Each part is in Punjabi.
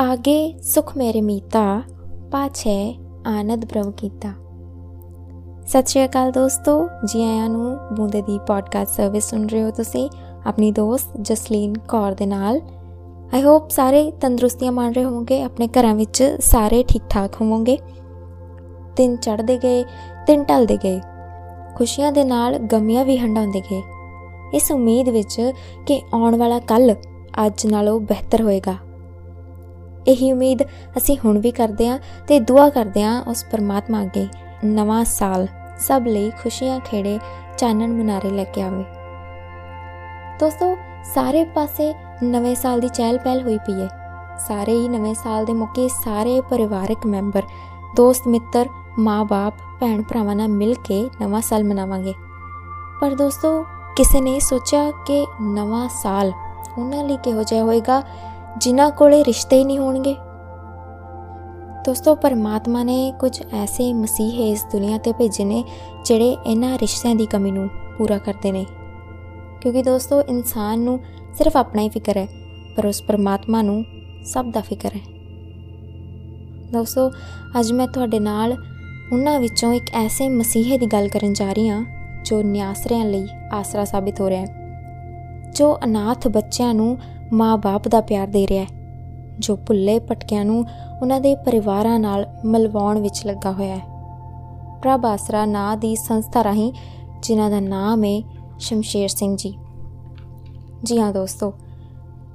ਆਗੇ ਸੁਖ ਮੇਰੇ ਮੀਤਾ ਪਾਛੇ ਆਨੰਦ ਪ੍ਰਭ ਕੀਤਾ ਸਤਿ ਸ਼੍ਰੀ ਅਕਾਲ ਦੋਸਤੋ ਜੀ ਆਇਆਂ ਨੂੰ ਬੂੰਦੇ ਦੀ ਪੋਡਕਾਸਟ ਸਰਵਿਸ ਸੁਣ ਰਹੇ ਹੋ ਤੁਸੀਂ ਆਪਣੀ ਦੋਸਤ ਜਸਲੀਨ ਕੌਰ ਦੇ ਨਾਲ ਆਈ ਹੋਪ ਸਾਰੇ ਤੰਦਰੁਸਤੀਆਂ ਮਾਣ ਰਹੇ ਹੋਵੋਗੇ ਆਪਣੇ ਘਰਾਂ ਵਿੱਚ ਸਾਰੇ ਠੀਕ ਠਾਕ ਹੋਵੋਗੇ ਦਿਨ ਚੜ੍ਹਦੇ ਗਏ ਦਿਨ ਢਲਦੇ ਗਏ ਖੁਸ਼ੀਆਂ ਦੇ ਨਾਲ ਗਮੀਆਂ ਵੀ ਹੰਡਾਉਂਦੇ ਗਏ ਇਸ ਉਮੀਦ ਵਿੱਚ ਕਿ ਆਉਣ ਵਾਲਾ ਕੱਲ ਅੱਜ ਨਾਲੋਂ ਬਿਹਤਰ ਹੋਏਗਾ ਇਹੀ ਉਮੀਦ ਅਸੀਂ ਹੁਣ ਵੀ ਕਰਦੇ ਹਾਂ ਤੇ ਦੁਆ ਕਰਦੇ ਹਾਂ ਉਸ ਪਰਮਾਤਮਾ ਅੱਗੇ ਨਵਾਂ ਸਾਲ ਸਭ ਲਈ ਖੁਸ਼ੀਆਂ ਖੇੜੇ ਚਾਨਣ ਮਨਾਰੇ ਲੈ ਕੇ ਆਵੇ। ਦੋਸਤੋ, ਸਾਰੇ ਪਾਸੇ ਨਵੇਂ ਸਾਲ ਦੀ ਚਹਿਲ ਪਹਿਲ ਹੋਈ ਪਈ ਹੈ। ਸਾਰੇ ਹੀ ਨਵੇਂ ਸਾਲ ਦੇ ਮੌਕੇ ਸਾਰੇ ਪਰਿਵਾਰਕ ਮੈਂਬਰ, ਦੋਸਤ, ਮਿੱਤਰ ਮਾਪੇ ਭੈਣ ਭਰਾਵਾਂ ਨਾਲ ਮਿਲ ਕੇ ਨਵਾਂ ਸਾਲ ਮਨਾਵਾਂਗੇ। ਪਰ ਦੋਸਤੋ, ਕਿਸੇ ਨੇ ਸੋਚਿਆ ਕਿ ਨਵਾਂ ਸਾਲ ਉਹਨਾਂ ਲਈ ਕਿਹੋ ਜਿਹਾ ਹੋਏਗਾ? ਜਿਨ੍ਹਾਂ ਕੋਲੇ ਰਿਸ਼ਤੇ ਹੀ ਨਹੀਂ ਹੋਣਗੇ। ਦੋਸਤੋ, ਪਰਮਾਤਮਾ ਨੇ ਕੁਝ ਐਸੇ ਮਸੀਹ ਇਸ ਦੁਨੀਆ ਤੇ ਭੇਜੇ ਨੇ ਜਿਹੜੇ ਇਹਨਾਂ ਰਿਸ਼ਤਿਆਂ ਦੀ ਕਮੀ ਨੂੰ ਪੂਰਾ ਕਰਦੇ ਨੇ। ਕਿਉਂਕਿ ਦੋਸਤੋ, ਇਨਸਾਨ ਨੂੰ ਸਿਰਫ ਆਪਣਾ ਹੀ ਫਿਕਰ ਹੈ, ਪਰ ਉਸ ਪਰਮਾਤਮਾ ਨੂੰ ਸਭ ਦਾ ਫਿਕਰ ਹੈ। ਦੋਸਤੋ, ਅੱਜ ਮੈਂ ਤੁਹਾਡੇ ਨਾਲ ਉਹਨਾਂ ਵਿੱਚੋਂ ਇੱਕ ਐਸੇ ਮਸੀਹੇ ਦੀ ਗੱਲ ਕਰਨ ਜਾ ਰਹੀ ਹਾਂ, ਜੋ ਨਿਆਸਰਿਆਂ ਲਈ ਆਸਰਾ ਸਾਬਿਤ ਹੋ ਰਿਹਾ ਹੈ, ਜੋ ਅਨਾਥ ਬੱਚਿਆਂ ਨੂੰ ਮਾਂ-ਬਾਪ ਦਾ ਪਿਆਰ ਦੇ ਰਿਹਾ ਹੈ, ਜੋ ਭੁੱਲੇ ਪਟਕਿਆਂ ਨੂੰ ਉਹਨਾਂ ਦੇ ਪਰਿਵਾਰਾਂ ਨਾਲ ਮਿਲਵਾਉਣ ਵਿੱਚ ਲੱਗਾ ਹੋਇਆ ਹੈ। ਪ੍ਰਭ ਆਸਰਾ ਨਾਂ ਦੀ ਸੰਸਥਾ ਰਾਹੀਂ ਜਿਨ੍ਹਾਂ ਦਾ ਨਾਮ ਹੈ ਸ਼ਮਸ਼ੇਰ ਸਿੰਘ ਜੀ। ਜੀ ਹਾਂ ਦੋਸਤੋ,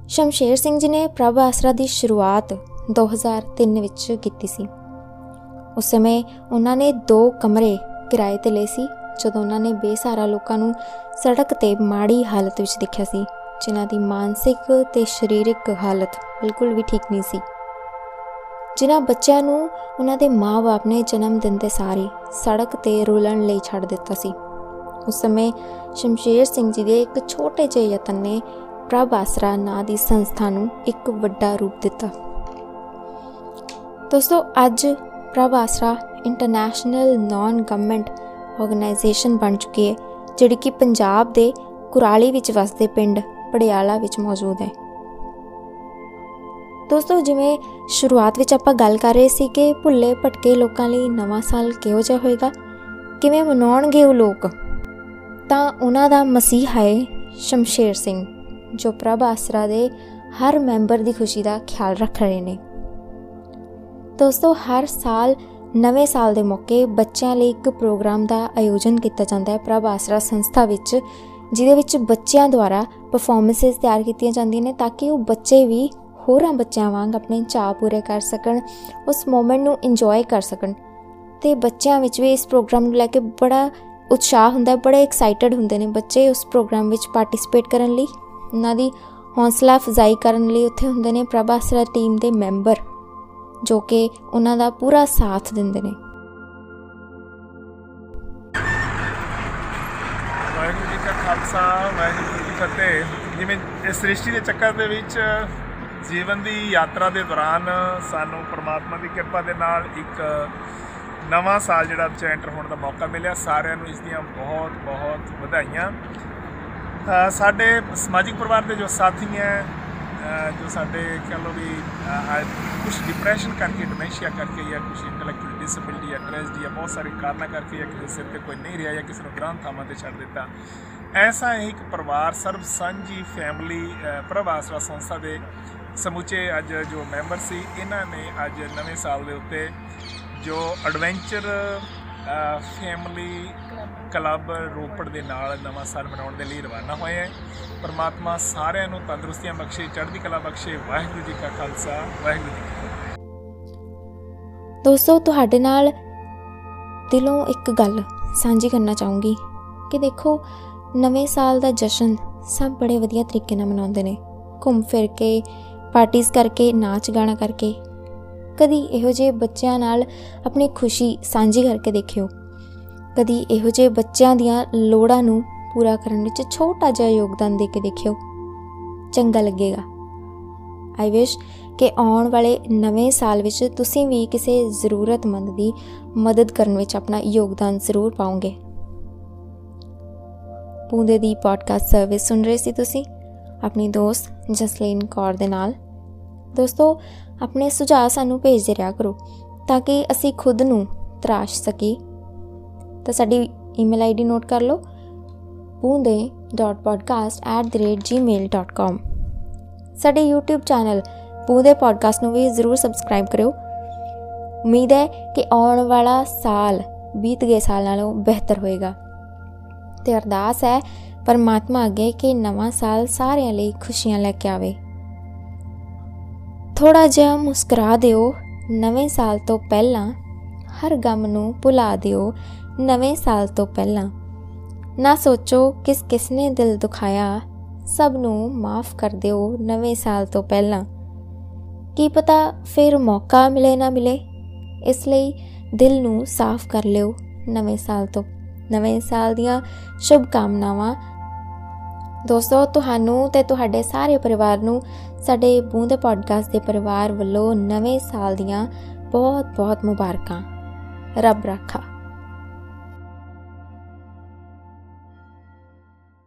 ਸ਼ਮਸ਼ੇਰ ਸਿੰਘ ਜੀ ਨੇ ਪ੍ਰਭ ਆਸਰਾ ਦੀ ਸ਼ੁਰੂਆਤ 2003 ਵਿੱਚ ਕੀਤੀ ਸੀ। ਉਸ ਸਮੇਂ ਉਹਨਾਂ ਨੇ ਦੋ ਕਮਰੇ ਕਿਰਾਏ ਤੇ ਲਏ ਸੀ, ਜਦੋਂ ਉਹਨਾਂ ਨੇ ਬੇਸਹਾਰਾ ਲੋਕਾਂ ਨੂੰ ਸੜਕ ਤੇ ਮਾੜੀ ਹਾਲਤ ਵਿੱਚ ਦੇਖਿਆ ਸੀ। ਜਿਨ੍ਹਾਂ ਦੀ ਮਾਨਸਿਕ ਤੇ ਸਰੀਰਕ ਹਾਲਤ ਬਿਲਕੁਲ ਵੀ ਠੀਕ ਨਹੀਂ ਸੀ। ਜਿਨ੍ਹਾਂ ਬੱਚਿਆਂ ਨੂੰ ਉਹਨਾਂ ਦੇ ਮਾਪੇ ਨੇ ਜਨਮ ਦਿਨ ਦੇ ਸਾਰੇ ਸੜਕ ਤੇ ਰੋਲਣ ਲਈ ਛੱਡ ਦਿੱਤਾ ਸੀ। ਉਸ ਸਮੇਂ ਸ਼ਮਸ਼ੇਰ ਸਿੰਘ ਜੀ ਦੇ ਇੱਕ ਛੋਟੇ ਜਿਹੇ ਯਤਨ ਨੇ ਪ੍ਰਭ ਆਸਰਾ ਨਾਂ ਦੀ ਸੰਸਥਾ ਨੂੰ ਇੱਕ ਵੱਡਾ ਰੂਪ ਦਿੱਤਾ। ਦੋਸਤੋ, ਅੱਜ ਪ੍ਰਭ ਆਸਰਾ ਇੰਟਰਨੈਸ਼ਨਲ ਨਾਨ ਗਵਰਨਮੈਂਟ ਆਰਗੇਨਾਈਜੇਸ਼ਨ ਬਣ ਚੁੱਕੀ ਹੈ, ਜਿਹੜੀ ਕਿ ਪੰਜਾਬ ਦੇ ਕੁਰਾਲੀ ਵਿੱਚ ਵਸਦੇ ਪਿੰਡ ਪੜਿਆਲਾ ਵਿੱਚ ਮੌਜੂਦ ਹੈ। ਦੋਸਤੋ, ਜਿਵੇਂ ਸ਼ੁਰੂਆਤ ਵਿੱਚ ਆਪਾਂ ਗੱਲ ਕਰ ਰਹੇ ਸੀ ਕਿ ਭੁੱਲੇ ਭਟਕੇ ਲੋਕਾਂ ਲਈ ਨਵਾਂ ਸਾਲ ਕਿਹੋ ਜਿਹਾ ਹੋਏਗਾ, ਕਿਵੇਂ ਮਨਾਉਣਗੇ ਉਹ ਲੋਕ, ਤਾਂ ਉਹਨਾਂ ਦਾ ਮਸੀਹ ਹੈ ਸ਼ਮਸ਼ੇਰ ਸਿੰਘ, ਜੋ ਪ੍ਰਭ ਆਸਰਾ ਦੇ ਹਰ ਮੈਂਬਰ ਦੀ ਖੁਸ਼ੀ ਦਾ ਖਿਆਲ ਰੱਖ ਰਹੇ ਨੇ। ਦੋਸਤੋ, ਹਰ ਸਾਲ ਨਵੇਂ ਸਾਲ ਦੇ ਮੌਕੇ ਬੱਚਿਆਂ ਲਈ ਇੱਕ ਪ੍ਰੋਗਰਾਮ ਦਾ ਆਯੋਜਨ ਕੀਤਾ ਜਾਂਦਾ ਹੈ। ਪ੍ਰਭ ਆਸਰਾ ਸੰਸਥਾ ਵਿੱਚ ਜਿਹਦੇ ਵਿੱਚ ਬੱਚਿਆਂ ਦੁਆਰਾ ਪਰਫਾਰਮੈਂਸਸ ਤਿਆਰ ਕੀਤੀਆਂ ਜਾਂਦੀਆਂ ਨੇ ਤਾਂ ਕਿ ਉਹ ਬੱਚੇ ਵੀ ਹੋਰਾਂ ਬੱਚਿਆਂ ਵਾਂਗ ਆਪਣੇ ਚਾਹ ਪੂਰੇ ਕਰ ਸਕਣ, ਉਸ ਮੂਮੈਂਟ ਨੂੰ ਇੰਜੋਏ ਕਰ ਸਕਣ। ਤੇ ਬੱਚਿਆਂ ਵਿੱਚ ਵੀ ਇਸ ਪ੍ਰੋਗਰਾਮ ਨੂੰ ਲੈ ਕੇ ਬੜਾ ਉਤਸ਼ਾਹ ਹੁੰਦਾ ਹੈ ਬੜੇ ਐਕਸਾਈਟਡ ਹੁੰਦੇ ਨੇ ਬੱਚੇ ਉਸ ਪ੍ਰੋਗਰਾਮ ਵਿੱਚ ਪਾਰਟਿਸਿਪੇਟ ਕਰਨ ਲਈ। ਉਹਨਾਂ ਦੀ ਹੌਸਲਾ ਅਫਜ਼ਾਈ ਕਰਨ ਲਈ ਉੱਥੇ ਹੁੰਦੇ ਨੇ ਪ੍ਰਭਾਸਰਾ ਟੀਮ ਦੇ ਮੈਂਬਰ ਜੋ ਕਿ ਉਹਨਾਂ ਦਾ ਪੂਰਾ ਸਾਥ ਦਿੰਦੇ ਨੇ। ਫਤਿਹ ਜਿਵੇਂ ਇਸ ਸ੍ਰਿਸ਼ਟੀ ਦੇ ਚੱਕਰ ਦੇ ਵਿੱਚ, ਜੀਵਨ ਦੀ ਯਾਤਰਾ ਦੇ ਦੌਰਾਨ ਸਾਨੂੰ ਪ੍ਰਮਾਤਮਾ ਦੀ ਕਿਰਪਾ ਦੇ ਨਾਲ ਇੱਕ ਨਵਾਂ ਸਾਲ ਜਿਹੜਾ ਵਿੱਚ ਐਂਟਰ ਹੋਣ ਦਾ ਮੌਕਾ ਮਿਲਿਆ। ਸਾਰਿਆਂ ਨੂੰ ਇਸ ਦੀਆਂ ਬਹੁਤ ਬਹੁਤ ਵਧਾਈਆਂ। ਸਾਡੇ ਸਮਾਜਿਕ ਪਰਿਵਾਰ ਦੇ ਜੋ ਸਾਥੀ ਹੈ ਜੋ ਸਾਡੇ ਕਹ ਲੋ ਵੀ ਕੁਝ ਡਿਪਰੈਸ਼ਨ ਕਰਕੇ ਡਿਮੈਂਸ਼ੀਆ ਕਰਕੇ ਜਾਂ ਕੁਝ ਇੰਟੈਲੈਕਚੁਅਲ ਡਿਸੇਬਿਲਟੀ ਜਾਂ ਟ੍ਰੈਜਡੀ ਜਾਂ ਬਹੁਤ ਸਾਰੇ ਕਾਰਨਾਂ ਕਰਕੇ ਜਾਂ ਕਿਸੇ ਸਿਰ ਤੇ ਕੋਈ ਨਹੀਂ ਰਿਹਾ ਜਾਂ ਕਿਸੇ ਨੂੰ ਗ੍ਰਾਂ ਥਾਵਾਂ ਤੇ ਛੱਡ ਦਿੱਤਾ। ਐਸਾ ਇੱਕ ਪਰਿਵਾਰ, ਸਰਬ ਸਾਂਝੀ ਫੈਮਿਲੀ ਪ੍ਰਭਾਸਵਾ ਸੰਸਥਾ ਦੇ ਸਮੁੱਚੇ ਅੱਜ ਜੋ ਮੈਂਬਰ ਸੀ, ਇਹਨਾਂ ਨੇ ਅੱਜ ਨਵੇਂ ਸਾਲ ਦੇ ਉੱਤੇ ਜੋ ਐਡਵੈਂਚਰ ਫੈਮਿਲੀ ਕਲੱਬ ਰੋਪੜ ਦੇ ਨਾਲ ਨਵਾਂ ਸਾਲ ਮਨਾਉਣ ਦੇ ਲਈ ਰਵਾਨਾ ਹੋਏ ਹੈ। ਪਰਮਾਤਮਾ ਸਾਰਿਆਂ ਨੂੰ ਤੰਦਰੁਸਤੀਆਂ ਬਖਸ਼ੇ, ਚੜ੍ਹਦੀ ਕਲਾ ਬਖਸ਼ੇ, ਵਾਹਿਗੁਰੂ ਜੀ ਕਾ ਖਾਲਸਾ, ਵਾਹਿਗੁਰੂ ਜੀ ਦੋਸਤੋ, ਤੁਹਾਡੇ ਨਾਲ ਦਿਲੋਂ ਇੱਕ ਗੱਲ ਸਾਂਝੀ ਕਰਨਾ ਚਾਹੂੰਗੀ ਕਿ ਦੇਖੋ ਨਵੇਂ ਸਾਲ ਦਾ ਜਸ਼ਨ ਸਭ ਬੜੇ ਵਧੀਆ ਤਰੀਕੇ ਨਾਲ ਮਨਾਉਂਦੇ ਨੇ। ਘੁੰਮ ਫਿਰ ਕੇ ਪਾਰਟੀਆਂ ਕਰਕੇ, ਨਾਚ ਗਾਣਾ ਕਰਕੇ। ਕਦੀ ਇਹੋ ਜਿਹੇ ਬੱਚਿਆਂ ਨਾਲ ਆਪਣੀ ਖੁਸ਼ੀ ਸਾਂਝੀ ਕਰਕੇ ਦੇਖਿਓ। ਕਦੀ ਇਹੋ ਜਿਹੇ ਬੱਚਿਆਂ ਦੀਆਂ ਲੋੜਾਂ ਨੂੰ ਪੂਰਾ ਕਰਨ ਵਿੱਚ ਛੋਟਾ ਜਿਹਾ ਯੋਗਦਾਨ ਦੇ ਕੇ ਦੇਖਿਓ। ਚੰਗਾ ਲੱਗੇਗਾ। ਆਈ ਵਿਸ਼ ਕਿ ਆਉਣ ਵਾਲੇ ਨਵੇਂ ਸਾਲ ਵਿੱਚ ਤੁਸੀਂ ਵੀ ਕਿਸੇ ਜ਼ਰੂਰਤਮੰਦ ਦੀ ਮਦਦ ਕਰਨ ਵਿੱਚ ਆਪਣਾ ਯੋਗਦਾਨ ਜ਼ਰੂਰ ਪਾਉਂਗੇ ਪੂੰਦੇ ਦੀ ਪੋਡਕਾਸਟ ਸਰਵਿਸ ਸੁਣ ਰਹੇ ਸੀ ਤੁਸੀਂ? ਆਪਣੀ ਦੋਸਤ ਜਸਲੀਨ ਕੌਰ ਦੇ ਨਾਲ। ਦੋਸਤੋ, ਆਪਣੇ ਸੁਝਾਅ ਸਾਨੂੰ ਭੇਜਦੇ ਰਿਹਾ ਕਰੋ, ਤਾਂ ਕਿ ਅਸੀਂ ਖੁਦ ਨੂੰ ਤਰਾਸ਼ ਸਕੀ ਤਾਂ ਸਾਡੀ ਈਮੇਲ ਆਈਡੀ ਨੋਟ ਕਰ ਲਓ boonde.podcast@gmail.com ਸਾਡੇ YouTube ਚੈਨਲ ਬੂੰਦੇ ਪੋਡਕਾਸਟ ਨੂੰ ਵੀ ਜ਼ਰੂਰ ਸਬਸਕ੍ਰਾਈਬ ਕਰਿਓ। ਉਮੀਦ ਹੈ ਕਿ ਆਉਣ ਵਾਲਾ ਸਾਲ ਬੀਤ ਗਏ ਸਾਲ ਨਾਲੋਂ ਬਿਹਤਰ ਹੋਏਗਾ। ਤੇ ਅਰਦਾਸ ਹੈ, ਪਰਮਾਤਮਾ ਅੱਗੇ ਕਿ ਨਵਾਂ ਸਾਲ ਸਾਰਿਆਂ ਲਈ ਖੁਸ਼ੀਆਂ ਲੈ ਕੇ ਆਵੇ। ਥੋੜਾ ਜਿਹਾ ਮੁਸਕਰਾ ਦਿਓ, ਨਵੇਂ ਸਾਲ ਤੋਂ ਪਹਿਲਾਂ ਹਰ ਗਮ ਨੂੰ ਭੁਲਾ ਦਿਓ, ਨਵੇਂ ਸਾਲ ਤੋਂ ਪਹਿਲਾਂ। ਨਾ ਸੋਚੋ ਕਿਸ ਕਿਸ ਨੇ ਦਿਲ ਦੁਖਾਇਆ, ਸਭ ਨੂੰ ਮਾਫ ਕਰ ਦਿਓ ਨਵੇਂ ਸਾਲ ਤੋਂ ਪਹਿਲਾਂ। ਕੀ ਪਤਾ ਫਿਰ ਮੌਕਾ ਮਿਲੇ ਨਾ ਮਿਲੇ, ਇਸ ਲਈ ਦਿਲ ਨੂੰ ਸਾਫ਼ ਕਰ ਲਿਓ ਨਵੇਂ ਸਾਲ ਤੋਂ ਨਵੇਂ ਸਾਲ ਦੀਆਂ ਸ਼ੁਭ ਕਾਮਨਾਵਾਂ ਦੋਸਤੋ, ਤੁਹਾਨੂੰ ਤੇ ਤੁਹਾਡੇ ਸਾਰੇ ਪਰਿਵਾਰ ਨੂੰ, ਸਾਡੇ ਬੂੰਦੇ ਪੋਡਕਾਸਟ ਦੇ ਪਰਿਵਾਰ ਵੱਲੋਂ ਨਵੇਂ ਸਾਲ ਦੀਆਂ ਬਹੁਤ ਬਹੁਤ ਮੁਬਾਰਕਾਂ। ਰੱਬ ਰੱਖਾ।